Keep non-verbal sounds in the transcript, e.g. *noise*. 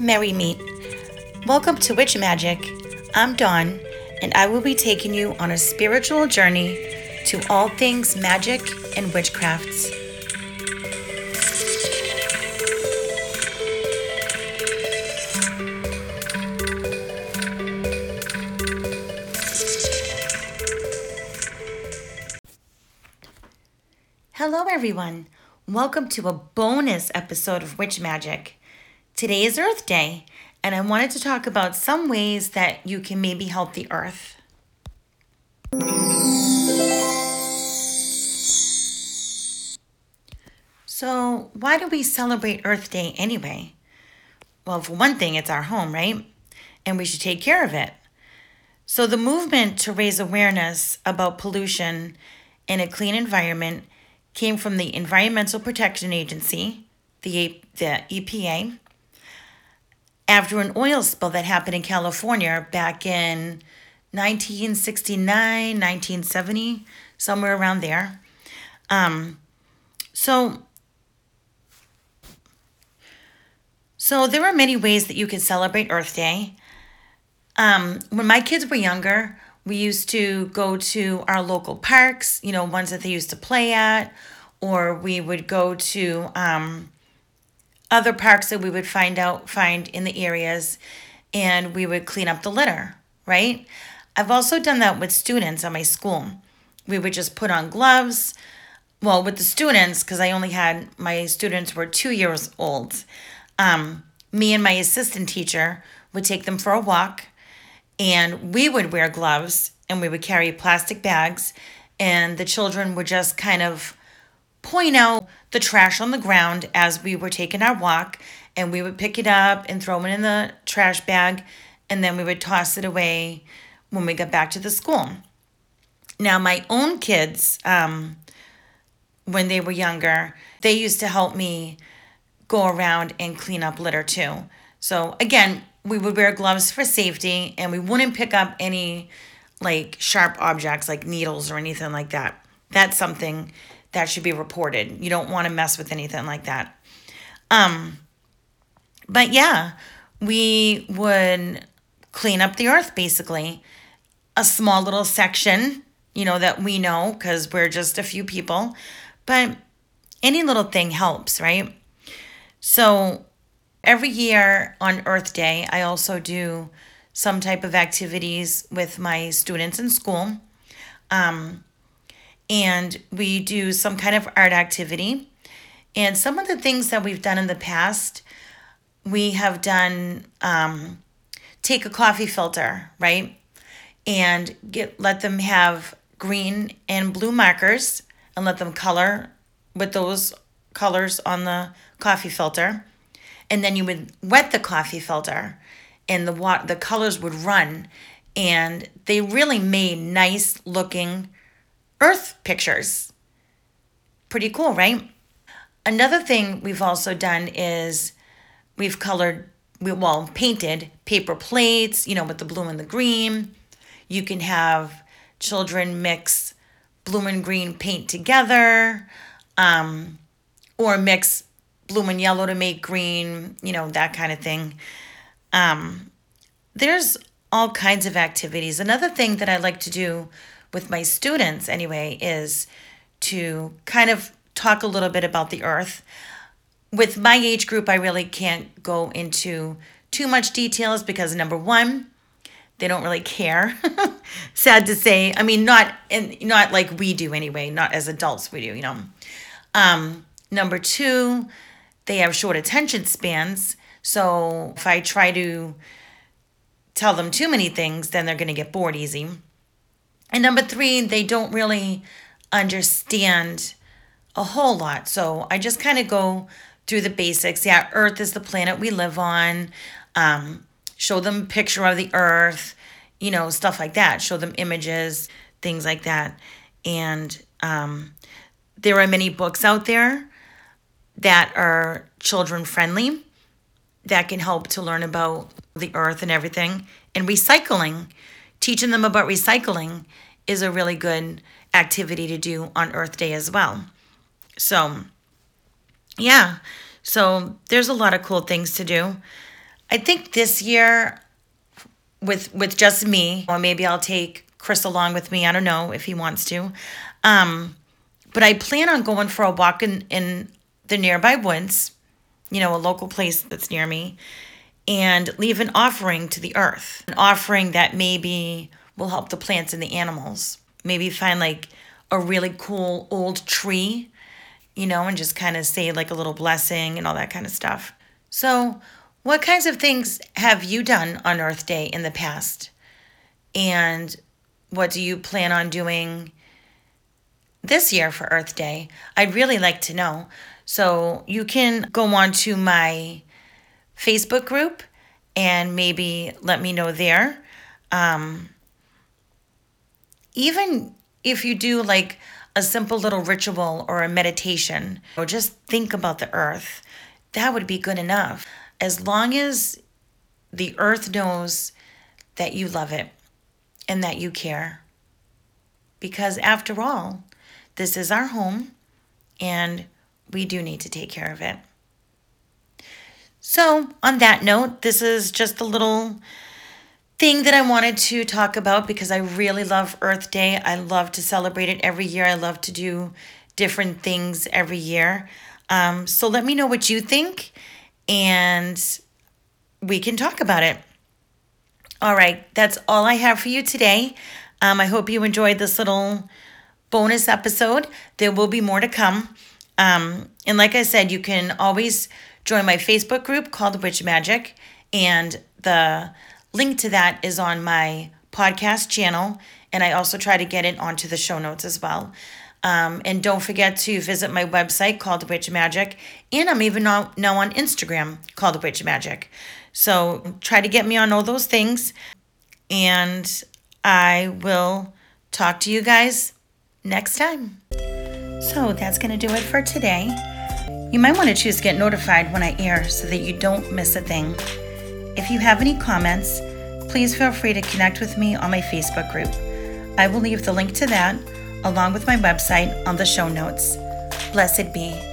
Merry Meet. Welcome to Witch Magic. I'm Dawn, and I will be taking you on a spiritual journey to all things magic and witchcrafts. Hello, everyone. Welcome to a bonus episode of Witch Magic. Today is Earth Day, and I wanted to talk about some ways that you can maybe help the earth. So, why do we celebrate Earth Day anyway? Well, for one thing, it's our home, right? And we should take care of it. So, the movement to raise awareness about pollution and a clean environment came from the Environmental Protection Agency, the, the EPA, after an oil spill that happened in California back in 1969, 1970, somewhere around there. Um, so, so there are many ways that you can celebrate Earth Day. Um, when my kids were younger, we used to go to our local parks, you know, ones that they used to play at, or we would go to um, other parks that we would find out find in the areas, and we would clean up the litter. Right. I've also done that with students at my school. We would just put on gloves. Well, with the students, because I only had my students were two years old. Um, me and my assistant teacher would take them for a walk and we would wear gloves and we would carry plastic bags and the children would just kind of point out the trash on the ground as we were taking our walk and we would pick it up and throw it in the trash bag and then we would toss it away when we got back to the school now my own kids um, when they were younger they used to help me go around and clean up litter too so again we would wear gloves for safety and we wouldn't pick up any like sharp objects like needles or anything like that. That's something that should be reported. You don't want to mess with anything like that. Um but yeah, we would clean up the earth basically. A small little section, you know, that we know cuz we're just a few people, but any little thing helps, right? So Every year on Earth Day, I also do some type of activities with my students in school. Um, and we do some kind of art activity. And some of the things that we've done in the past, we have done um, take a coffee filter, right? And get let them have green and blue markers and let them color with those colors on the coffee filter and then you would wet the coffee filter and the wat- the colors would run and they really made nice looking earth pictures pretty cool right another thing we've also done is we've colored we well painted paper plates you know with the blue and the green you can have children mix blue and green paint together um, or mix blue and yellow to make green, you know, that kind of thing. Um, there's all kinds of activities. Another thing that I like to do with my students, anyway, is to kind of talk a little bit about the earth. With my age group, I really can't go into too much details because number one, they don't really care. *laughs* Sad to say. I mean, not and not like we do anyway. Not as adults we do, you know. Um, number two, they have short attention spans. So if I try to tell them too many things, then they're going to get bored easy. And number three, they don't really understand a whole lot. So I just kind of go through the basics. Yeah, Earth is the planet we live on. Um, show them picture of the Earth, you know, stuff like that. Show them images, things like that. And um, there are many books out there that are children friendly that can help to learn about the earth and everything. And recycling, teaching them about recycling is a really good activity to do on Earth Day as well. So, yeah, so there's a lot of cool things to do. I think this year with with just me, or maybe I'll take Chris along with me. I don't know if he wants to. Um, but I plan on going for a walk in, in the nearby woods, you know, a local place that's near me, and leave an offering to the earth. An offering that maybe will help the plants and the animals. Maybe find like a really cool old tree, you know, and just kind of say like a little blessing and all that kind of stuff. So, what kinds of things have you done on Earth Day in the past? And what do you plan on doing this year for Earth Day? I'd really like to know. So you can go on to my Facebook group and maybe let me know there. Um, even if you do like a simple little ritual or a meditation, or just think about the earth, that would be good enough. As long as the earth knows that you love it and that you care. Because after all, this is our home and we do need to take care of it. So, on that note, this is just a little thing that I wanted to talk about because I really love Earth Day. I love to celebrate it every year. I love to do different things every year. Um, so, let me know what you think and we can talk about it. All right, that's all I have for you today. Um, I hope you enjoyed this little bonus episode. There will be more to come. Um, and like I said, you can always join my Facebook group called Witch Magic, and the link to that is on my podcast channel. And I also try to get it onto the show notes as well. Um, and don't forget to visit my website called Witch Magic. And I'm even now, now on Instagram called Witch Magic. So try to get me on all those things. And I will talk to you guys next time. So that's going to do it for today. You might want to choose to get notified when I air so that you don't miss a thing. If you have any comments, please feel free to connect with me on my Facebook group. I will leave the link to that along with my website on the show notes. Blessed be.